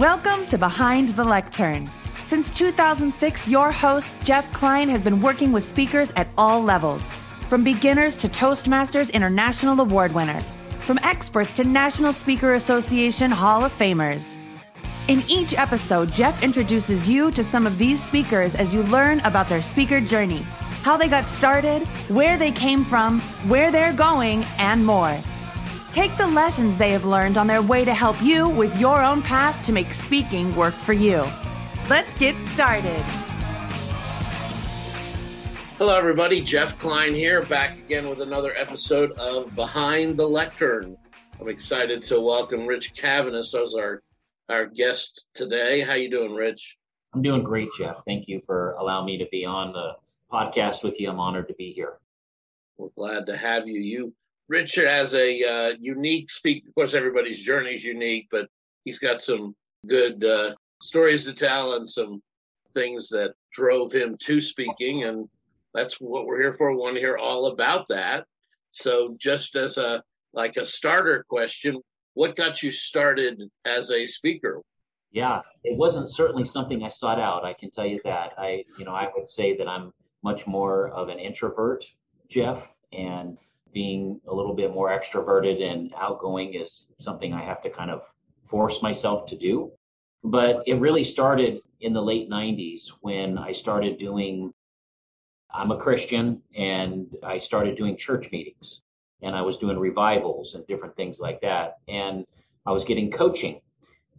Welcome to Behind the Lectern. Since 2006, your host, Jeff Klein, has been working with speakers at all levels. From beginners to Toastmasters International Award winners, from experts to National Speaker Association Hall of Famers. In each episode, Jeff introduces you to some of these speakers as you learn about their speaker journey, how they got started, where they came from, where they're going, and more. Take the lessons they have learned on their way to help you with your own path to make speaking work for you. Let's get started. Hello, everybody. Jeff Klein here, back again with another episode of Behind the Lectern. I'm excited to welcome Rich Cavaness as our our guest today. How you doing, Rich? I'm doing great, Jeff. Thank you for allowing me to be on the podcast with you. I'm honored to be here. We're glad to have you. You Richard has a uh, unique speak. Of course, everybody's journey is unique, but he's got some good uh, stories to tell and some things that drove him to speaking, and that's what we're here for. We want to hear all about that. So, just as a like a starter question, what got you started as a speaker? Yeah, it wasn't certainly something I sought out. I can tell you that. I, you know, I would say that I'm much more of an introvert, Jeff, and being a little bit more extroverted and outgoing is something I have to kind of force myself to do. But it really started in the late 90s when I started doing, I'm a Christian, and I started doing church meetings and I was doing revivals and different things like that. And I was getting coaching.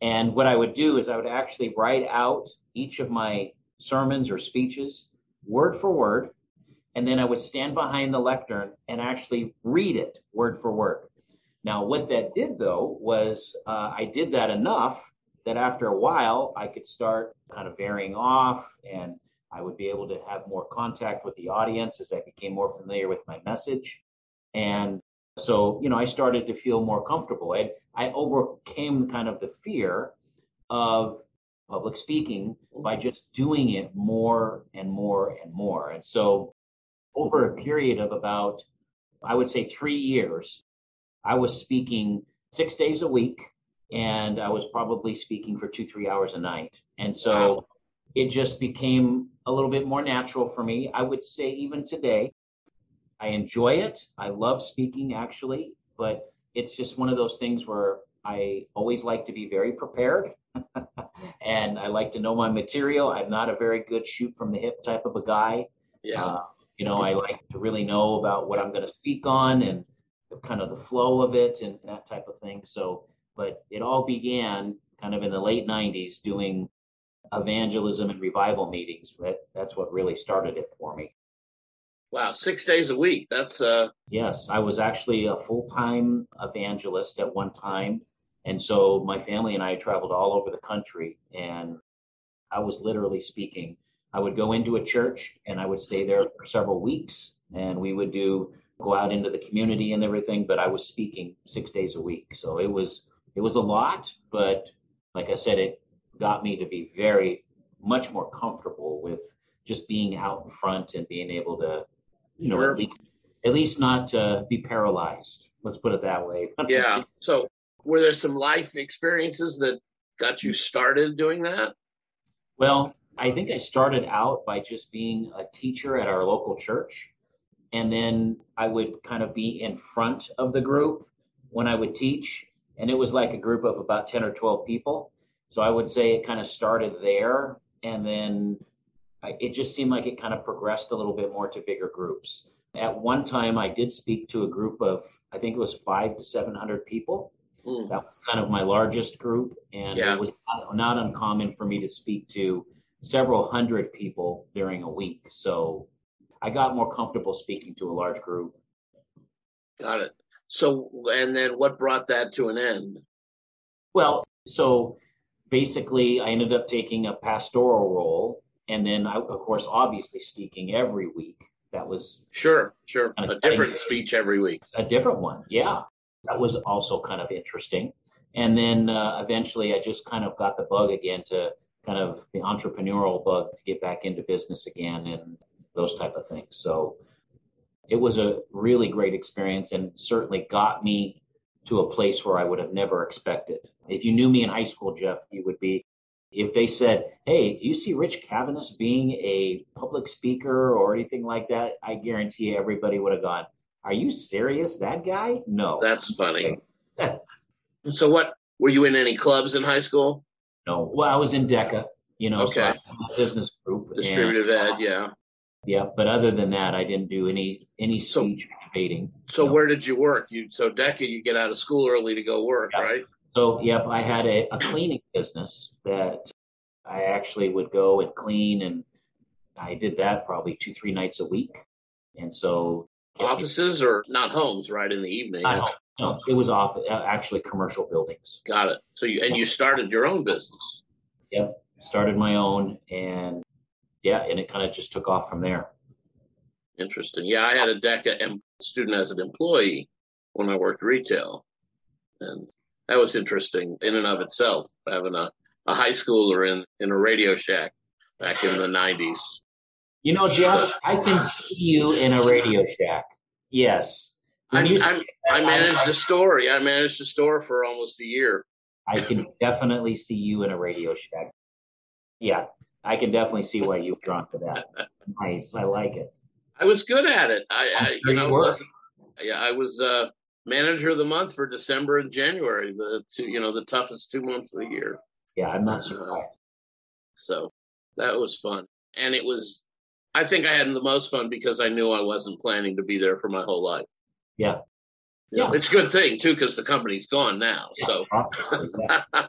And what I would do is I would actually write out each of my sermons or speeches word for word and then I would stand behind the lectern and actually read it word for word. Now, what that did though was uh, I did that enough that after a while I could start kind of varying off and I would be able to have more contact with the audience as I became more familiar with my message. And so, you know, I started to feel more comfortable. I, I overcame kind of the fear of public speaking by just doing it more and more and more. And so over a period of about, I would say, three years, I was speaking six days a week and I was probably speaking for two, three hours a night. And so wow. it just became a little bit more natural for me. I would say, even today, I enjoy it. I love speaking actually, but it's just one of those things where I always like to be very prepared and I like to know my material. I'm not a very good shoot from the hip type of a guy. Yeah. Uh, you know, I like to really know about what I'm going to speak on and kind of the flow of it and that type of thing. So, but it all began kind of in the late 90s doing evangelism and revival meetings. That, that's what really started it for me. Wow, six days a week. That's uh yes. I was actually a full time evangelist at one time. And so my family and I traveled all over the country and I was literally speaking I would go into a church and I would stay there for several weeks and we would do go out into the community and everything, but I was speaking six days a week. So it was it was a lot, but like I said, it got me to be very much more comfortable with just being out in front and being able to, you know, sure. at, least, at least not uh, be paralyzed. Let's put it that way. yeah. So were there some life experiences that got you started doing that? Well, I think I started out by just being a teacher at our local church. And then I would kind of be in front of the group when I would teach. And it was like a group of about 10 or 12 people. So I would say it kind of started there. And then I, it just seemed like it kind of progressed a little bit more to bigger groups. At one time, I did speak to a group of, I think it was five to 700 people. Mm. That was kind of my largest group. And yeah. it was not, not uncommon for me to speak to several hundred people during a week. So I got more comfortable speaking to a large group. Got it. So, and then what brought that to an end? Well, so basically, I ended up taking a pastoral role, and then, I, of course, obviously speaking every week. That was sure, sure, a different speech every week. A different one, yeah. That was also kind of interesting. And then uh, eventually, I just kind of got the bug again to kind of the entrepreneurial bug to get back into business again and those type of things. So it was a really great experience and certainly got me to a place where I would have never expected. If you knew me in high school, Jeff, you would be if they said, Hey, do you see Rich Cavaness being a public speaker or anything like that? I guarantee everybody would have gone, Are you serious? That guy? No. That's funny. so what were you in any clubs in high school? No. Well, I was in DECA, you know, okay. so business group. Distributive and, ed, yeah. Yeah, but other than that, I didn't do any any speech so, debating. So no. where did you work? You so DECA, you get out of school early to go work, yep. right? So yep, I had a, a cleaning business that I actually would go and clean, and I did that probably two three nights a week. And so offices or not homes, right in the evening. No, it was off uh, actually commercial buildings. Got it. So you and you started your own business. Yep, started my own, and yeah, and it kind of just took off from there. Interesting. Yeah, I had a DECA student as an employee when I worked retail, and that was interesting in and of itself. Having a, a high schooler in in a Radio Shack back in the '90s. You know, Jeff, I can see you in a Radio Shack. Yes. I'm, I'm, i managed the store. I managed the store for almost a year. I can definitely see you in a Radio Shack. Yeah, I can definitely see why you've drawn to that. nice, I like it. I was good at it. I, I you know, yeah, I was uh, manager of the month for December and January, the two, you know, the toughest two months of the year. Yeah, I'm not surprised. Uh, so that was fun, and it was. I think I had the most fun because I knew I wasn't planning to be there for my whole life. Yeah. You know, it's a good thing too because the company's gone now. Yeah, so.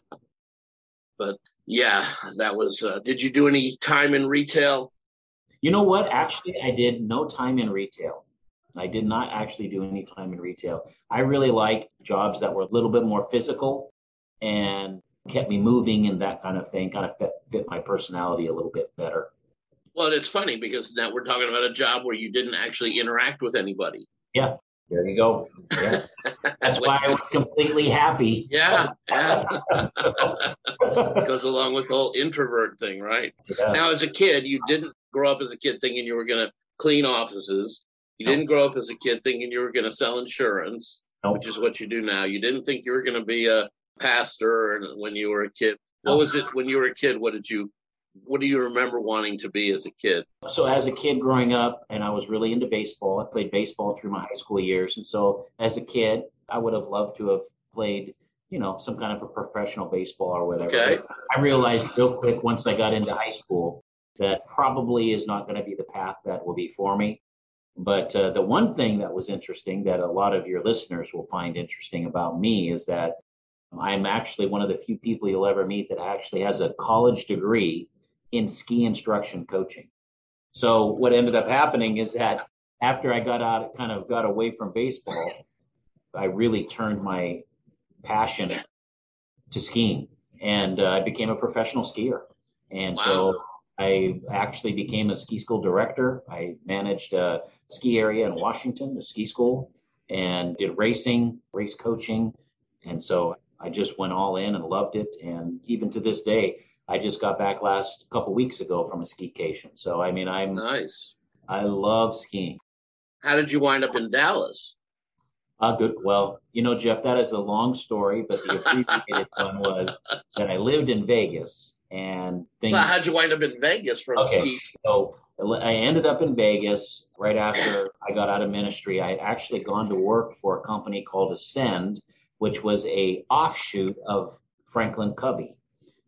but yeah, that was. Uh, did you do any time in retail? You know what? Actually, I did no time in retail. I did not actually do any time in retail. I really liked jobs that were a little bit more physical and kept me moving and that kind of thing, kind of fit, fit my personality a little bit better. Well, it's funny because now we're talking about a job where you didn't actually interact with anybody. Yeah, there you go. Yeah. That's why I was completely happy. Yeah. yeah. Goes along with the whole introvert thing, right? Yeah. Now, as a kid, you didn't grow up as a kid thinking you were going to clean offices. You didn't grow up as a kid thinking you were going to sell insurance, which is what you do now. You didn't think you were going to be a pastor when you were a kid. What was it when you were a kid? What did you what do you remember wanting to be as a kid? So as a kid growing up, and I was really into baseball. I played baseball through my high school years, and so as a kid, I would have loved to have played, you know, some kind of a professional baseball or whatever. Okay. I realized real quick once I got into high school that probably is not going to be the path that will be for me. But uh, the one thing that was interesting that a lot of your listeners will find interesting about me is that I'm actually one of the few people you'll ever meet that actually has a college degree in ski instruction coaching. So what ended up happening is that after I got out, kind of got away from baseball, I really turned my passion to skiing and uh, I became a professional skier. And wow. so I actually became a ski school director. I managed a ski area in Washington, a ski school, and did racing, race coaching. And so I just went all in and loved it. And even to this day, I just got back last couple weeks ago from a skication. So I mean, I'm nice. I love skiing. How did you wind up in Dallas? Uh, good. Well, you know, Jeff, that is a long story, but the abbreviated one was that I lived in Vegas and things. Well, how'd you wind up in Vegas from okay, So I ended up in Vegas right after I got out of ministry. I had actually gone to work for a company called Ascend, which was a offshoot of Franklin Covey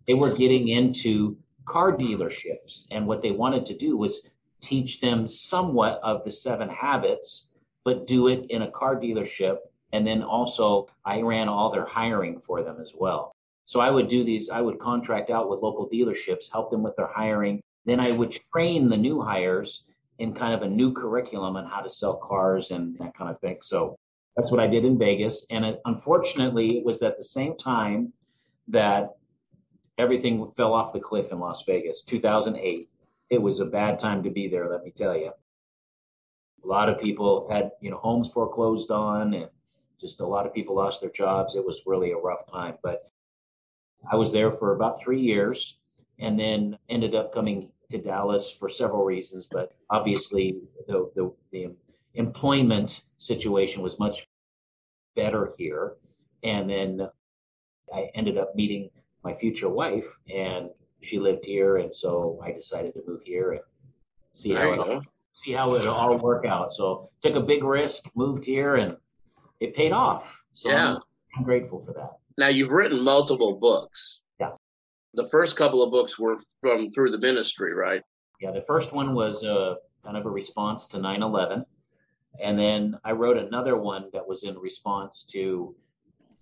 they were getting into car dealerships. And what they wanted to do was teach them somewhat of the seven habits, but do it in a car dealership. And then also, I ran all their hiring for them as well. So I would do these, I would contract out with local dealerships, help them with their hiring. Then I would train the new hires in kind of a new curriculum on how to sell cars and that kind of thing. So that's what I did in Vegas. And it, unfortunately, it was at the same time that everything fell off the cliff in Las Vegas. 2008. It was a bad time to be there, let me tell you. A lot of people had, you know, homes foreclosed on and just a lot of people lost their jobs. It was really a rough time, but I was there for about 3 years and then ended up coming to Dallas for several reasons, but obviously the the, the employment situation was much better here And then I ended up meeting my future wife, and she lived here, and so I decided to move here and see how it all, see how it all work out. So took a big risk, moved here, and it paid off. So yeah. I'm, I'm grateful for that. Now you've written multiple books. Yeah. The first couple of books were from through the ministry, right? Yeah, the first one was a kind of a response to 9/11, and then I wrote another one that was in response to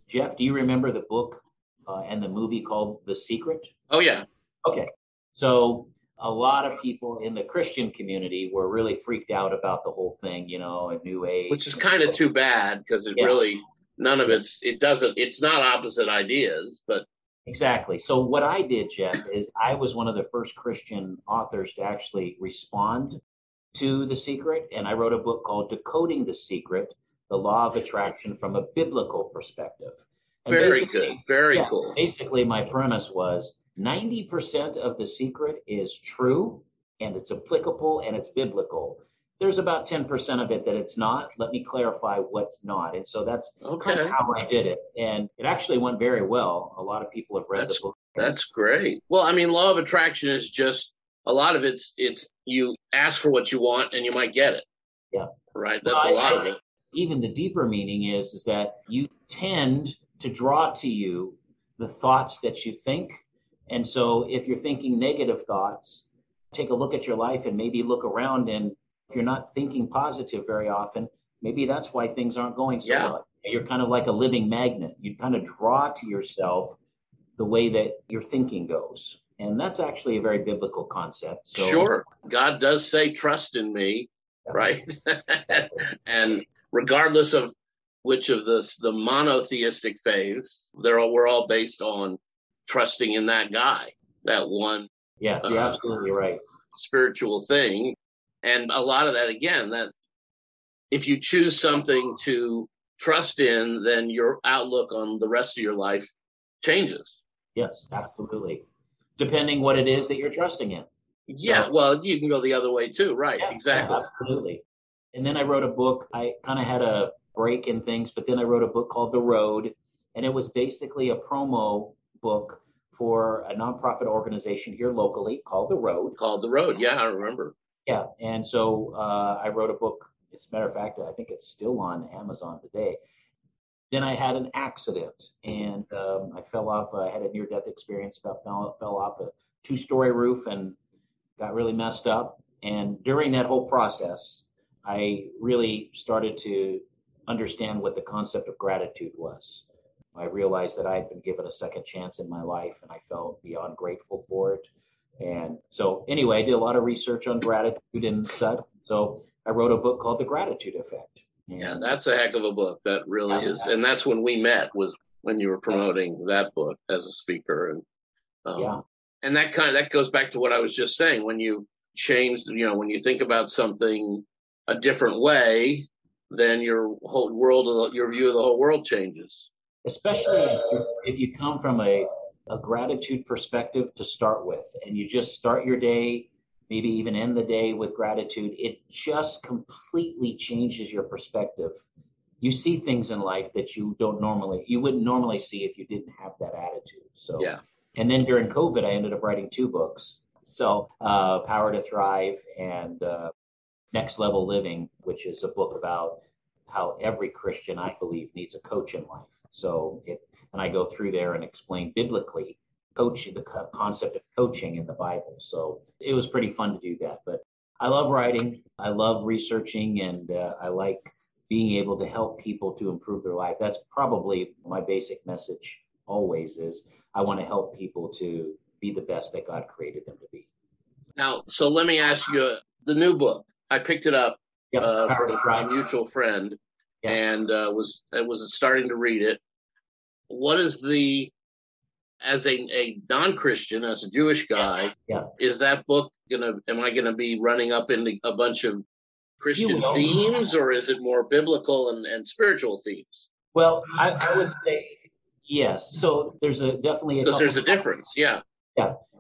Jeff. Do you remember the book uh, and the movie called The Secret? Oh yeah. Okay, so a lot of people in the Christian community were really freaked out about the whole thing, you know, a new age. Which is kind of too bad because it Yeah. really none of it's it doesn't it's not opposite ideas, but Exactly. So what I did, Jeff, is I was one of the first Christian authors to actually respond to The Secret, and I wrote a book called Decoding the Secret: The Law of Attraction from a Biblical Perspective. Very good. Very yeah, cool. Basically, my premise was 90% of the secret is true and it's applicable and it's biblical. There's about 10% of it that it's not. Let me clarify what's not. And so that's kind of how I did it. And it actually went very well. A lot of people have read That's- the book. That's great. Well, I mean, law of attraction is just a lot of it's it's you ask for what you want and you might get it. Yeah. Right. That's a Well, I- lot of it. Even the deeper meaning is, is that you tend to draw to you the thoughts that you think. And so if you're thinking negative thoughts, take a look at your life and maybe look around. And if you're not thinking positive very often, maybe that's why things aren't going so Yeah. well. You're kind of like a living magnet. You kind of draw to yourself the way that your thinking goes. And that's actually a very biblical concept. So, sure. God does say trust in me, Yeah. right? and regardless of which of the the monotheistic faiths, they're all we're all based on trusting in that guy, that one Yeah, you're Uh, absolutely right. spiritual thing. And a lot of that, again, that if you choose something to trust in, then your outlook on the rest of your life changes. Yes, absolutely. Depending what it is that you're trusting in. Yeah, So- well, you can go the other way too, right? Yeah, exactly. yeah, absolutely. And then I wrote a book. I kind of had a break in things, but then I wrote a book called The Road, and it was basically a promo book for a nonprofit organization here locally called The Road. Called the road. Yeah, I remember. Yeah, and so uh, I wrote a book. As a matter of fact, I think it's still on Amazon today. Then I had an accident, and um, I fell off. I had a near-death experience. About fell, fell off a two-story roof and got really messed up. And during that whole process, I really started to understand what the concept of gratitude was. I realized that I had been given a second chance in my life, and I felt beyond grateful for it. And so, anyway, I did a lot of research on gratitude and such. So, I wrote a book called The Gratitude Effect. And Yeah, that's a heck of a book. That really Yeah. is. And that's when we met was when you were promoting that book as a speaker. And um, Yeah. and that kind of that goes back to what I was just saying. When you change, you know, when you think about something a different way, then your whole world, your view of the whole world changes. especially if you, come from a, a gratitude perspective to start with and you just start your day maybe even end the day with gratitude it just completely changes your perspective you see things in life that you don't normally you wouldn't normally see if you didn't have that attitude so Yeah. and then during covid i ended up writing two books so uh, power to thrive and uh, next level living which is a book about how every Christian, I believe, needs a coach in life. So it, and I go through there and explain biblically coaching, the concept of coaching in the Bible. So it was pretty fun to do that. But I love writing, I love researching, and uh, I like being able to help people to improve their life. That's probably my basic message always is I want to help people to be the best that God created them to be. Now, so let me ask you uh, the new book. I picked it up Yep, uh, from a mutual friend, Yeah. and uh, was was starting to read it. What is the as a, a non-Christian, as a Jewish guy, Yeah. is that book gonna? Am I gonna be running up into a bunch of Christian themes, or is it more biblical and, and spiritual themes? Well, I, I would say yes. So there's a definitely Because there's a difference. Yeah.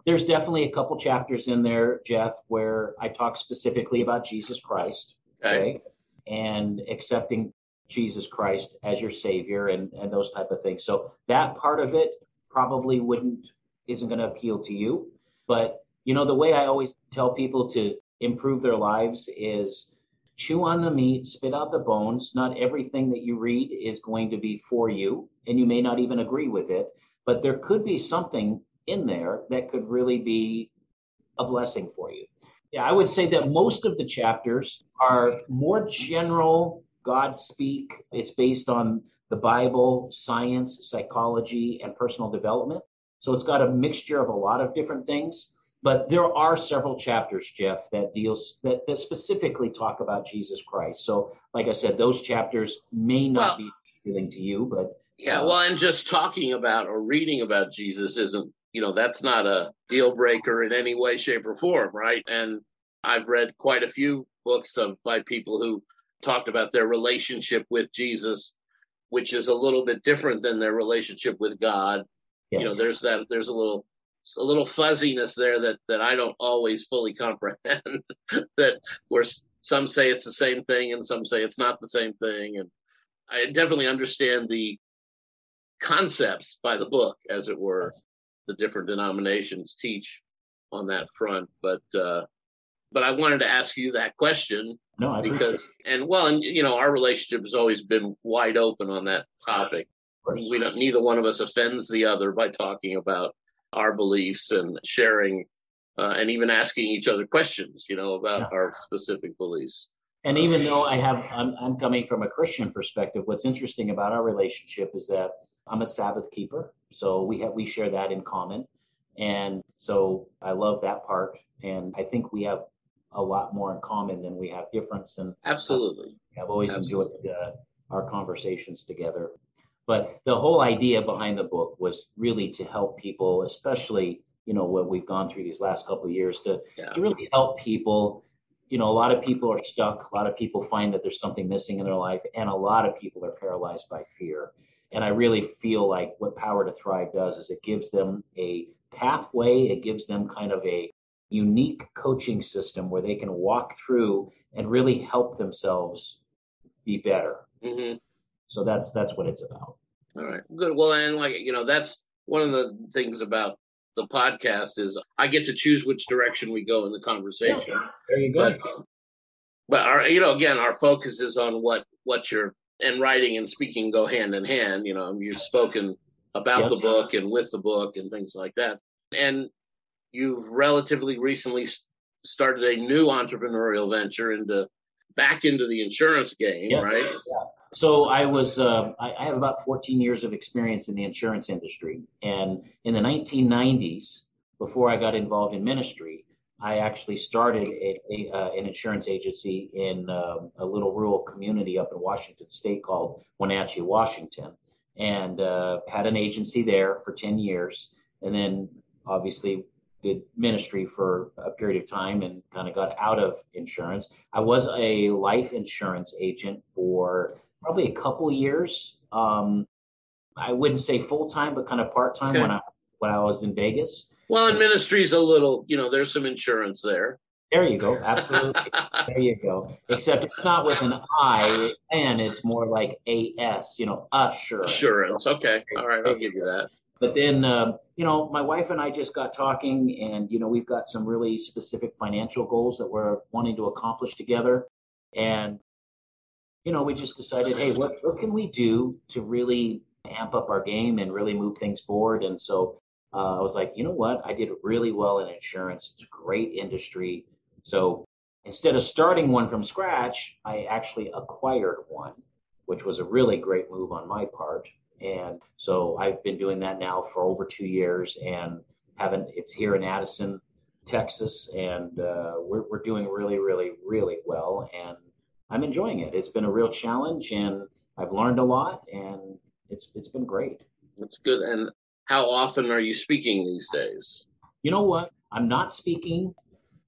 There's definitely a couple chapters in there, Jeff, where I talk specifically about Jesus Christ, Okay. okay, and accepting Jesus Christ as your savior and, and those type of things. So that part of it probably wouldn't isn't going to appeal to you. But you know, the way I always tell people to improve their lives is chew on the meat, spit out the bones. Not everything that you read is going to be for you, and you may not even agree with it, but there could be something in there that could really be a blessing for you. Yeah, I would say that most of the chapters are more general God speak. It's based on the Bible, science, psychology, and personal development. So it's got a mixture of a lot of different things. But there are several chapters, Jeff, that deals that, that specifically talk about Jesus Christ. So, like I said, those chapters may not well, be appealing to you, but yeah, uh, well, and just talking about or reading about Jesus isn't, you know, that's not a deal breaker in any way, shape, or form, right? And I've read quite a few books of by people who talked about their relationship with Jesus, which is a little bit different than their relationship with God. Yes. You know, there's that there's a little a little fuzziness there that that I don't always fully comprehend. that where some say it's the same thing and some say it's not the same thing, and I definitely understand the concepts by the book, as it were. The different denominations teach on that front, but uh, but I wanted to ask you that question no, because and well, and you know, our relationship has always been wide open on that topic. We don't. Neither one of us offends the other by talking about our beliefs and sharing uh, and even asking each other questions, you know, about yeah. our specific beliefs. And even though I have, I'm, I'm coming from a Christian perspective. What's interesting about our relationship is that I'm a Sabbath keeper, so we have we share that in common, and so I love that part. And I think we have a lot more in common than we have difference. And absolutely, I've always absolutely. enjoyed uh, our conversations together. But the whole idea behind the book was really to help people, especially you know what we've gone through these last couple of years, to, yeah. to really help people. You know, a lot of people are stuck. A lot of people find that there's something missing in their life, and a lot of people are paralyzed by fear. And I really feel like what Power to Thrive does is it gives them a pathway. It gives them kind of a unique coaching system where they can walk through and really help themselves be better. Mm-hmm. So that's that's what it's about. All right, good. Well, and like you know, that's one of the things about the podcast is I get to choose which direction we go in the conversation. Yeah, there you go. But, but our, you know, again, our focus is on what what you're and writing and speaking go hand in hand. You know, you've spoken about yes. the book and with the book and things like that. And you've relatively recently started a new entrepreneurial venture into back into the insurance game, yes. right? Yeah. So I was, uh, I, I, have about 14 years of experience in the insurance industry. And in the 1990s, before I got involved in ministry, I actually started a, a, uh, an insurance agency in uh, a little rural community up in Washington State called Wenatchee, Washington, and uh, had an agency there for 10 years. And then obviously did ministry for a period of time and kind of got out of insurance. I was a life insurance agent for probably a couple years. Um, I wouldn't say full time, but kind of part time okay. when I when I was in Vegas. Well, in ministry's a little, you know, there's some insurance there. There you go. Absolutely. there you go. Except it's not with an I and it's more like A S, you know, assurance. Assurance. Okay. All right. I'll give you that. But then, uh, you know, my wife and I just got talking, and you know, we've got some really specific financial goals that we're wanting to accomplish together. And you know, we just decided, hey, what what can we do to really amp up our game and really move things forward? And so uh, I was like, you know what? I did really well in insurance. It's a great industry. So instead of starting one from scratch, I actually acquired one, which was a really great move on my part. And so I've been doing that now for over two years and haven't, it's here in Addison, Texas, and uh, we're, we're doing really, really, really well. And I'm enjoying it. It's been a real challenge and I've learned a lot and it's, it's been great. It's good. And how often are you speaking these days? You know what? I'm not speaking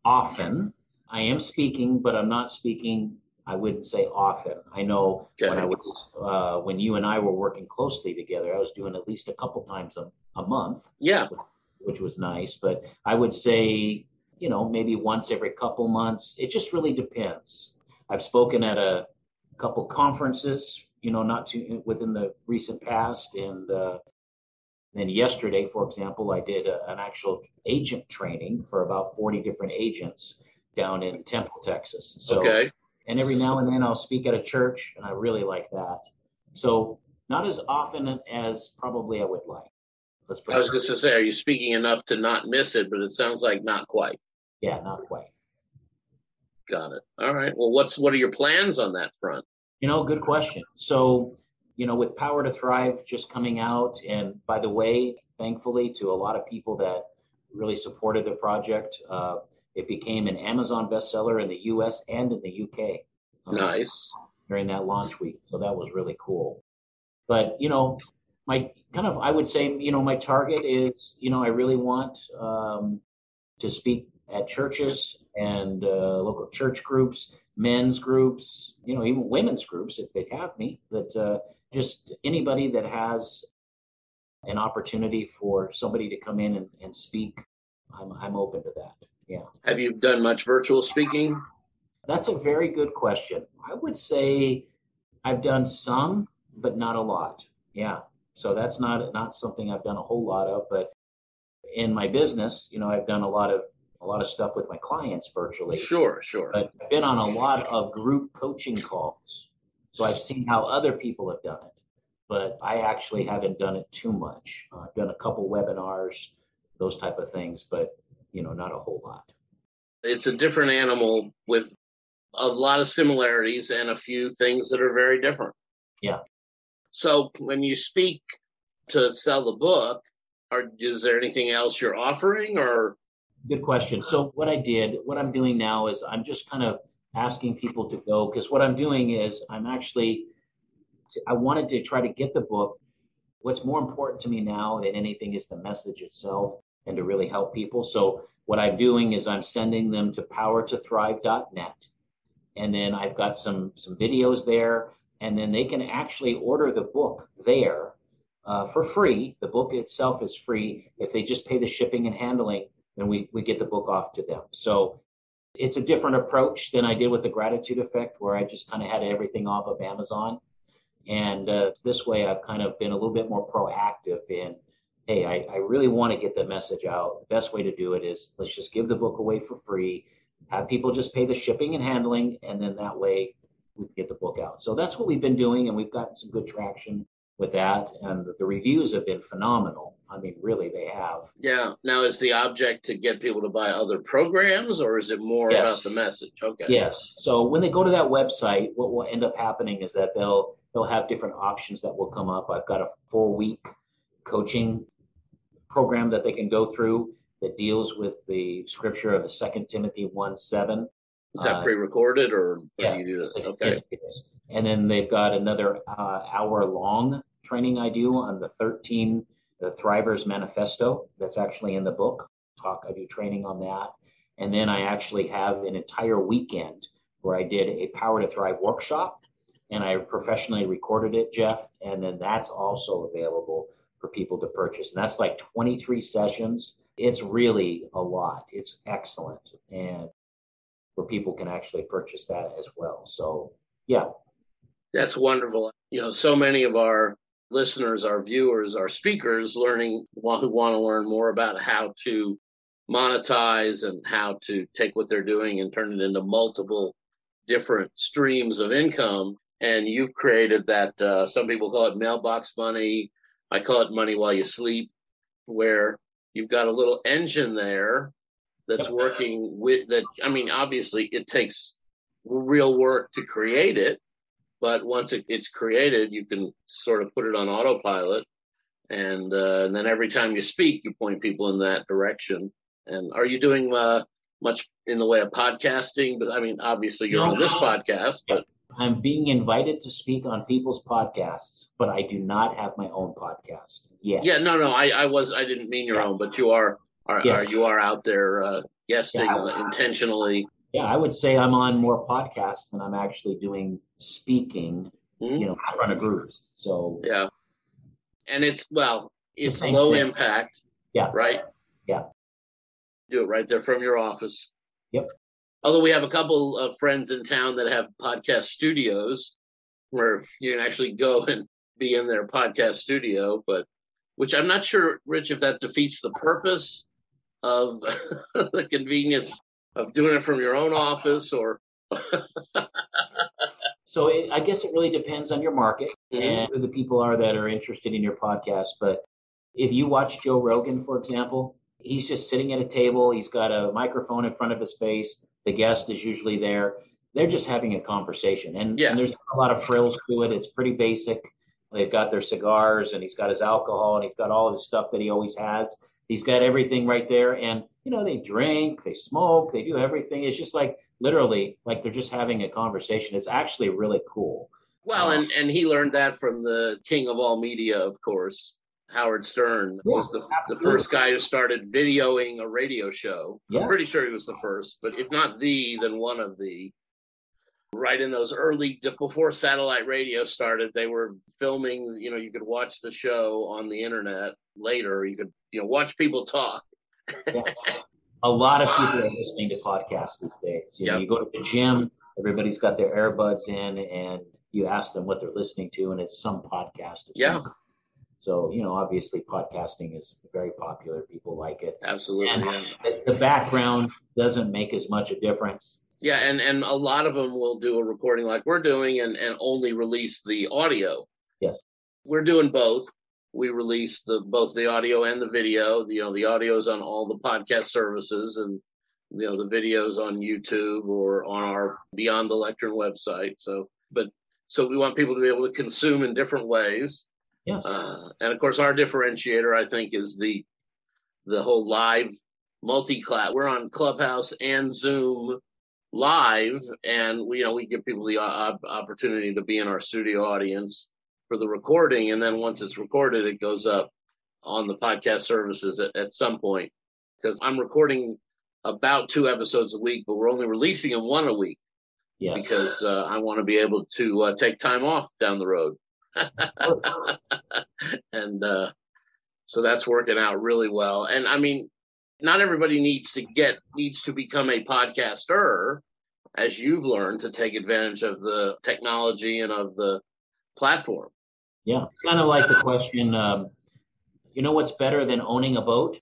often. I am speaking, but I'm not speaking I wouldn't say often. I know okay. when I was uh, when you and I were working closely together, I was doing at least a couple times a, a month. Yeah, which, which was nice. But I would say, you know, maybe once every couple months. It just really depends. I've spoken at a couple conferences, you know, not too within the recent past. And uh, then yesterday, for example, I did a, an actual agent training for about 40 different agents down in Temple, Texas. So, okay. And every now and then I'll speak at a church, and I really like that. So not as often as probably I would like. Let's I was just to say, are you speaking enough to not miss it? But it sounds like not quite. Yeah, not quite. Got it. All right. Well, what's what are your plans on that front? You know, good question. So, you know, with Power to Thrive just coming out, and by the way, thankfully to a lot of people that really supported the project, uh, it became an Amazon bestseller in the U.S. and in the UK. Um, nice. During that launch week, so that was really cool. But you know, my kind of I would say you know my target is you know I really want um, to speak at churches and uh, local church groups, men's groups, you know, even women's groups if they have me. But uh, just anybody that has an opportunity for somebody to come in and, and speak, I'm I'm open to that. Yeah. Have you done much virtual speaking? That's a very good question. I would say I've done some, but not a lot. Yeah. So that's not not something I've done a whole lot of, but in my business, you know, I've done a lot of a lot of stuff with my clients virtually. Sure, sure. But I've been on a lot of group coaching calls. So I've seen how other people have done it, but I actually haven't done it too much. Uh, I've done a couple webinars, those type of things, but you know, not a whole lot. It's a different animal with a lot of similarities and a few things that are very different. Yeah. So when you speak to sell the book, are, is there anything else you're offering or? Good question. So what I did, what I'm doing now is I'm just kind of asking people to go because what I'm doing is I'm actually I wanted to try to get the book. What's more important to me now than anything is the message itself and to really help people. So what I'm doing is I'm sending them to powertothrive.net. And then I've got some some videos there, and then they can actually order the book there uh, for free. The book itself is free. If they just pay the shipping and handling, then we, we get the book off to them. So it's a different approach than I did with the gratitude effect, where I just kind of had everything off of Amazon. And uh, this way, I've kind of been a little bit more proactive in hey, I, I really want to get the message out. The best way to do it is let's just give the book away for free, have people just pay the shipping and handling, and then that way we can get the book out. So that's what we've been doing, and we've gotten some good traction with that. And the reviews have been phenomenal. I mean, really, they have. Yeah. Now, is the object to get people to buy other programs, or is it more yes. about the message? Okay. Yes. So when they go to that website, what will end up happening is that they'll they'll have different options that will come up. I've got a four week coaching program that they can go through that deals with the scripture of the Second Timothy one seven. Is that uh, pre-recorded or yeah, do you do this? Okay. Yes, and then they've got another uh, hour long training I do on the 13 the Thrivers Manifesto that's actually in the book. Talk I do training on that, and then I actually have an entire weekend where I did a Power to Thrive workshop, and I professionally recorded it, Jeff, and then that's also available for people to purchase. And that's like 23 sessions. It's really a lot. It's excellent. And where people can actually purchase that as well. So, yeah. That's wonderful. You know, so many of our listeners, our viewers, our speakers learning who want to learn more about how to monetize and how to take what they're doing and turn it into multiple different streams of income. And you've created that, uh, some people call it mailbox money, I call it money while you sleep, where you've got a little engine there that's working with that. I mean, obviously, it takes real work to create it, but once it, it's created, you can sort of put it on autopilot, and, uh, and then every time you speak, you point people in that direction. And are you doing uh, much in the way of podcasting? But I mean, obviously, you're no, on this podcast, but I'm being invited to speak on people's podcasts, but I do not have my own podcast yet. Yeah, no, no, I, I was, I didn't mean your own, but you are, are, yes. are, you are out there uh, guesting yeah, intentionally. Yeah, I would say I'm on more podcasts than I'm actually doing speaking, mm-hmm. you know, in front of groups. So yeah, and it's well, it's, it's low thing. impact. Yeah. Right. Yeah. Do it right there from your office. Yep although we have a couple of friends in town that have podcast studios where you can actually go and be in their podcast studio, but which I'm not sure, Rich, if that defeats the purpose of the convenience of doing it from your own office or. so it, I guess it really depends on your market Mhm. and who the people are that are interested in your podcast. But if you watch Joe Rogan, for example, he's just sitting at a table. He's got a microphone in front of his face. The guest is usually there. They're just having a conversation, and, Yeah. and there's a lot of frills to it. It's pretty basic. They've got their cigars, and he's got his alcohol, and he's got all his stuff that he always has. He's got everything right there, and you know they drink, they smoke, they do everything. It's just like literally like they're just having a conversation. It's actually really cool. Well, and, and he learned that from the king of all media, of course. Howard Stern Yeah, was the, the first guy who started videoing a radio show. Yeah. I'm pretty sure he was the first, but if not the, then one of the. Right in those early, before satellite radio started, they were filming. You know, you could watch the show on the internet later. You could, you know, watch people talk. A lot of people are listening to podcasts these days. You know, you go to the gym, everybody's got their earbuds in, and you ask them what they're listening to, and it's some podcast. Yeah. some. So you know, obviously, podcasting is very popular. People like it, Absolutely. and yeah. the, the background doesn't make as much a difference. Yeah, and and a lot of them will do a recording like we're doing, and and only release the audio. Yes. we're doing both. We release the both the audio and the video. You know, the audio's on all the podcast services, and you know the videos on YouTube or on our Behind the Lectern website. So, but so we want people to be able to consume in different ways. Yes. Uh, and of course, our differentiator, I think, is the the whole live multi-class. We're on Clubhouse and Zoom live, and we you know we give people the op- opportunity to be in our studio audience for the recording, and then once it's recorded, it goes up on the podcast services at, at some point. Because I'm recording about two episodes a week, but we're only releasing them one a week yes. because uh, I want to be able to uh, take time off down the road. and uh, so that's working out really well. And I mean, not everybody needs to get needs to become a podcaster, as you've learned to take advantage of the technology and of the platform. Yeah. Kind of like the question. Um, you know what's better than owning a boat?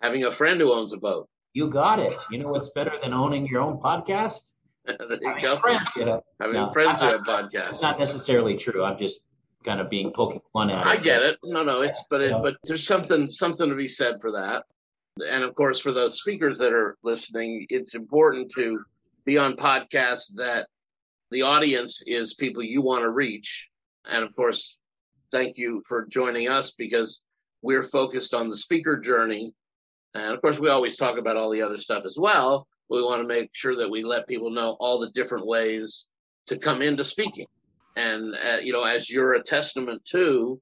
Having a friend who owns a boat. You got it. You know what's better than owning your own podcast? there you Having go. friends, you know. Having No, friends who have podcasts. not necessarily true. I'm just kind of being poking fun at it. I get it. No, no, it's but it, but there's something something to be said for that. And of course, for those speakers that are listening, it's important to be on podcasts that the audience is people you want to reach. And of course, thank you for joining us because we're focused on the speaker journey. And of course, we always talk about all the other stuff as well. We want to make sure that we let people know all the different ways to come into speaking. And, uh, you know, as you're a testament to,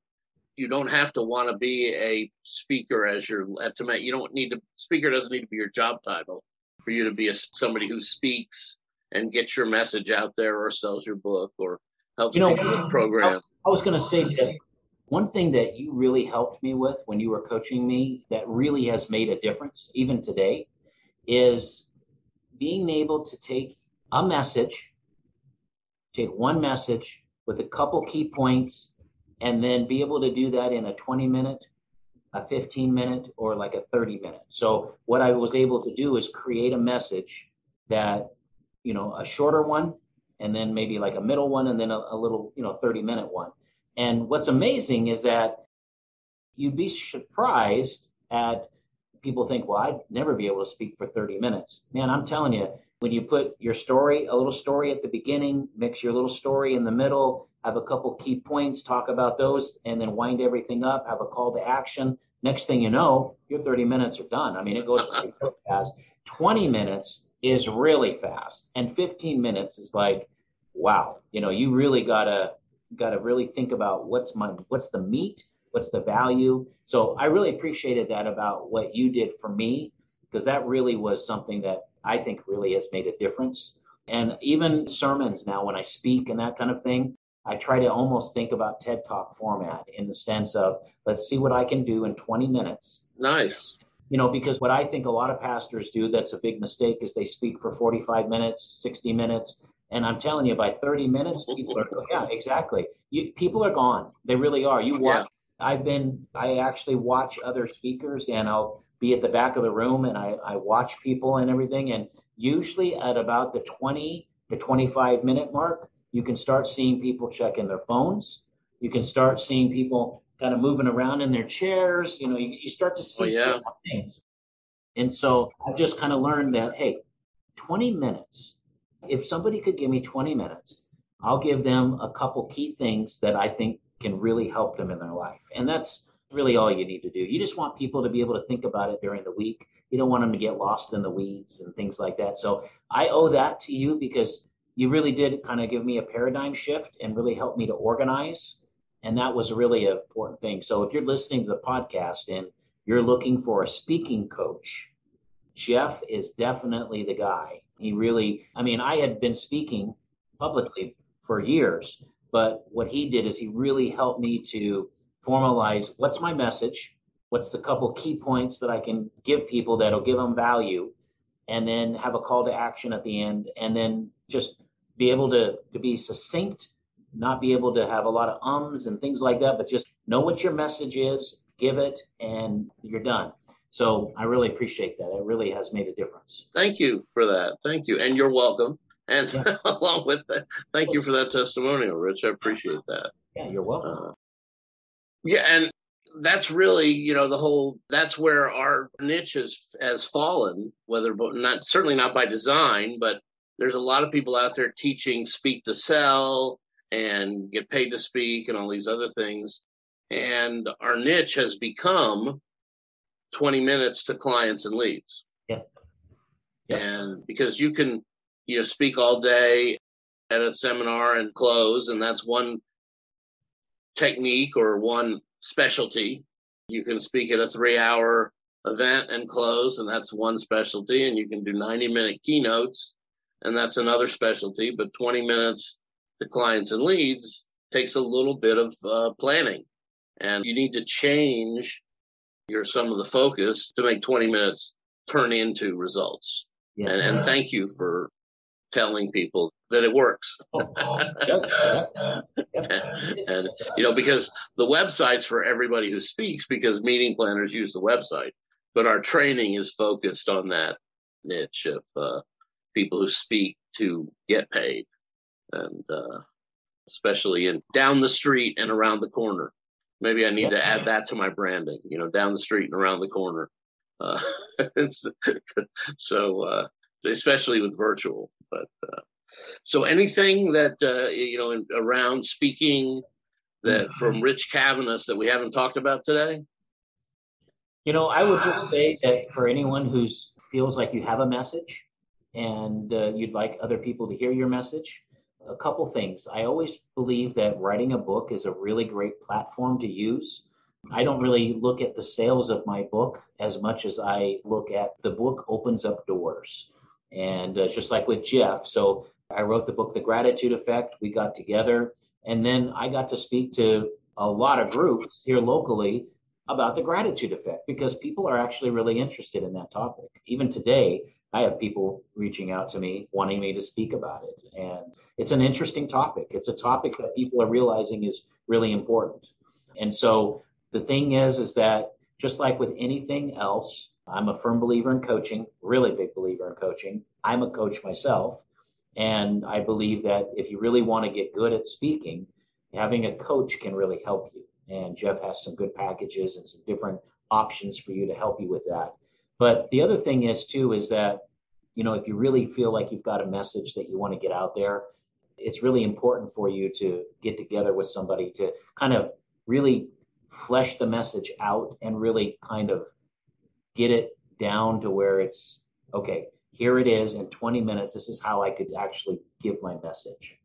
you don't have to want to be a speaker as your to make you don't need to speaker doesn't need to be your job title for you to be a, somebody who speaks and gets your message out there or sells your book or helps You know, with programs. I was going to say that one thing that you really helped me with when you were coaching me that really has made a difference, even today, is being able to take a message, take one message with a couple key points, and then be able to do that in a 20 minute, a 15 minute, or like a 30 minute. So, what I was able to do is create a message that, you know, a shorter one, and then maybe like a middle one, and then a, a little, you know, 30 minute one. And what's amazing is that you'd be surprised at people think, well, I'd never be able to speak for 30 minutes. Man, I'm telling you, when you put your story, a little story at the beginning, mix your little story in the middle, have a couple key points, talk about those, and then wind everything up, have a call to action. Next thing you know, your 30 minutes are done. I mean, it goes pretty fast. 20 minutes is really fast, and 15 minutes is like, wow, you know, you really gotta gotta really think about what's my what's the meat, what's the value. So I really appreciated that about what you did for me because that really was something that I think really has made a difference. And even sermons now, when I speak and that kind of thing, I try to almost think about TED Talk format in the sense of let's see what I can do in 20 minutes. Nice. You know, because what I think a lot of pastors do that's a big mistake is they speak for 45 minutes, 60 minutes, And I'm telling you, by 30 minutes, people are, oh, yeah, exactly. You, people are gone. They really are. You watch, yeah. I've been, I actually watch other speakers and I'll be at the back of the room and I, I watch people and everything. And usually at about the 20 to 25 minute mark, you can start seeing people checking their phones. You can start seeing people kind of moving around in their chairs. You know, you, you start to oh, see oh, yeah. things. And so I've just kind of learned that, hey, 20 minutes, if somebody could give me 20 minutes, I'll give them a couple key things that I think can really help them in their life. And that's really all you need to do. You just want people to be able to think about it during the week. You don't want them to get lost in the weeds and things like that. So I owe that to you because you really did kind of give me a paradigm shift and really help me to organize. And that was a really an important thing. So if you're listening to the podcast and you're looking for a speaking coach, Jeff is definitely the guy. He really, I mean, I had been speaking publicly for years, but what he did is he really helped me to formalize what's my message, what's the couple key points that I can give people that'll give them value, and then have a call to action at the end, and then just be able to, to be succinct, not be able to have a lot of ums and things like that, but just know what your message is, give it, and you're done. So I really appreciate that. It really has made a difference. Thank you for that. Thank you. And you're welcome. And yeah. along with that, thank you for that testimonial, Rich. I appreciate that. Yeah, you're welcome. Uh, yeah, and that's really, you know, the whole that's where our niche has has fallen, whether not certainly not by design, but there's a lot of people out there teaching speak to sell and get paid to speak and all these other things. And our niche has become 20 minutes to clients and leads. Yeah. yeah. And because you can, you know, speak all day at a seminar and close, and that's one technique or one specialty. You can speak at a three hour event and close, and that's one specialty. And you can do 90 minute keynotes, and that's another specialty. But 20 minutes to clients and leads takes a little bit of uh, planning. And you need to change your some of the focus to make 20 minutes turn into results. Yeah. And, and thank you for telling people that it works. Oh, oh, and, you know, because the website's for everybody who speaks because meeting planners use the website, but our training is focused on that niche of uh, people who speak to get paid and uh, especially in down the street and around the corner. Maybe I need to add that to my branding, you know, down the street and around the corner. Uh, so, uh, especially with virtual, but, uh, so anything that, uh, you know, in, around speaking that mm-hmm. from Rich Cavaness that we haven't talked about today? You know, I would just say that for anyone who feels like you have a message and uh, you'd like other people to hear your message, a couple things. I always believe that writing a book is a really great platform to use. I don't really look at the sales of my book as much as I look at the book opens up doors. And uh, just like with Jeff, so I wrote the book, The Gratitude Effect. We got together, and then I got to speak to a lot of groups here locally about the gratitude effect because people are actually really interested in that topic. Even today, I have people reaching out to me wanting me to speak about it. And it's an interesting topic. It's a topic that people are realizing is really important. And so the thing is, is that just like with anything else, I'm a firm believer in coaching, really big believer in coaching. I'm a coach myself. And I believe that if you really want to get good at speaking, having a coach can really help you. And Jeff has some good packages and some different options for you to help you with that. But the other thing is too is that you know if you really feel like you've got a message that you want to get out there, it's really important for you to get together with somebody to kind of really flesh the message out and really kind of get it down to where it's okay. Here it is in 20 minutes. This is how I could actually give my message.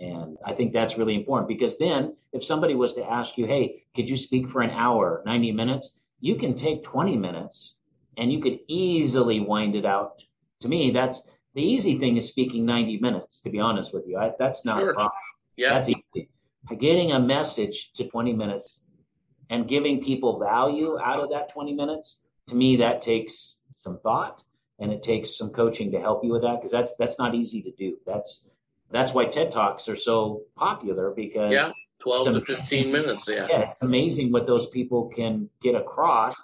And I think that's really important because then if somebody was to ask you, hey, could you speak for an hour, 90 minutes? You can take 20 minutes and you could easily wind it out. To me, that's the easy thing is speaking 90 minutes, to be honest with you. I, that's not sure. a problem. Yeah. That's easy. Getting a message to 20 minutes and giving people value out of that 20 minutes, to me, that takes some thought and it takes some coaching to help you with that because that's that's not easy to do. That's That's why TED Talks are so popular because yeah, 12 to 15 minutes. Yeah. yeah, it's amazing what those people can get across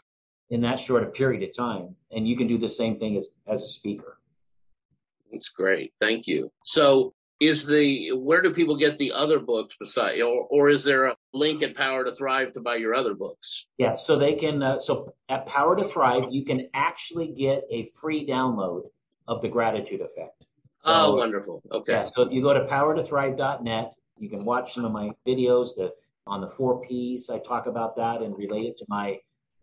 in that short a period of time. And you can do the same thing as, as a speaker. That's great. Thank you. So is the where do people get the other books beside or, or is there a link at power to thrive to buy your other books yeah so they can uh, so at power to thrive you can actually get a free download of the gratitude effect so, oh wonderful okay yeah, so if you go to powertothrive.net you can watch some of my videos the, on the four p's i talk about that and relate it to my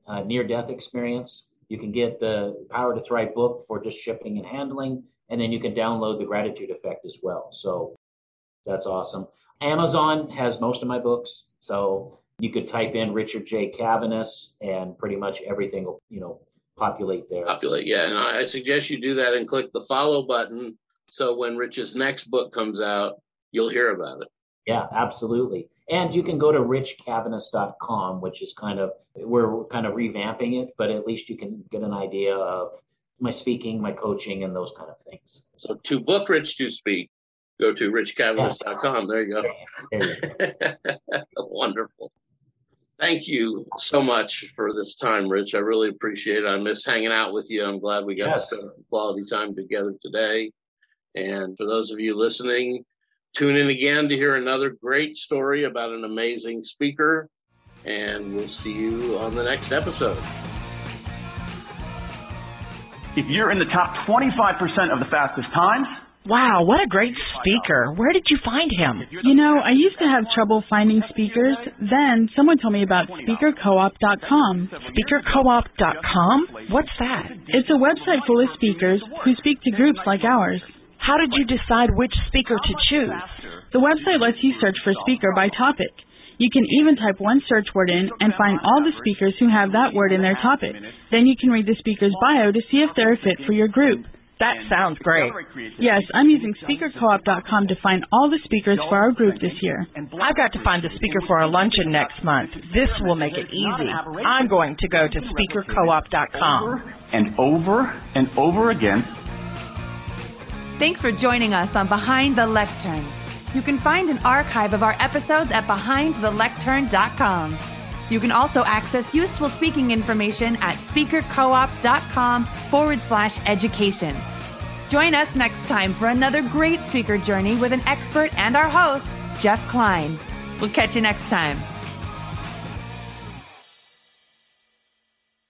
uh, near death experience you can get the power to thrive book for just shipping and handling and then you can download the gratitude effect as well. So that's awesome. Amazon has most of my books, so you could type in Richard J. Cavaness, and pretty much everything will, you know, populate there. Populate, yeah. And I suggest you do that and click the follow button, so when Rich's next book comes out, you'll hear about it. Yeah, absolutely. And you can go to richcavaness.com, which is kind of we're kind of revamping it, but at least you can get an idea of my speaking, my coaching, and those kind of things. So to book Rich to speak, go to richcavaness.com. There you go. There you go. Wonderful. Thank you so much for this time, Rich. I really appreciate it. I miss hanging out with you. I'm glad we got yes. to spend quality time together today. And for those of you listening, tune in again to hear another great story about an amazing speaker. And we'll see you on the next episode. If you're in the top 25% of the fastest times, Wow, what a great speaker. Where did you find him? You know, I used to have trouble finding speakers. Then someone told me about speakercoop.com. Speakercoop.com? What's that? It's a website full of speakers who speak to groups like ours. How did you decide which speaker to choose? The website lets you search for a speaker by topic. You can even type one search word in and find all the speakers who have that word in their topic. Then you can read the speaker's bio to see if they're a fit for your group. That sounds great. Yes, I'm using speakercoop.com to find all the speakers for our group this year. I've got to find a speaker for our luncheon next month. This will make it easy. I'm going to go to speakercoop.com. And over and over again. Thanks for joining us on Behind the Lectern. You can find an archive of our episodes at behindthelectern.com. You can also access useful speaking information at speakercoop.com forward slash education. Join us next time for another great speaker journey with an expert and our host, Jeff Klein. We'll catch you next time.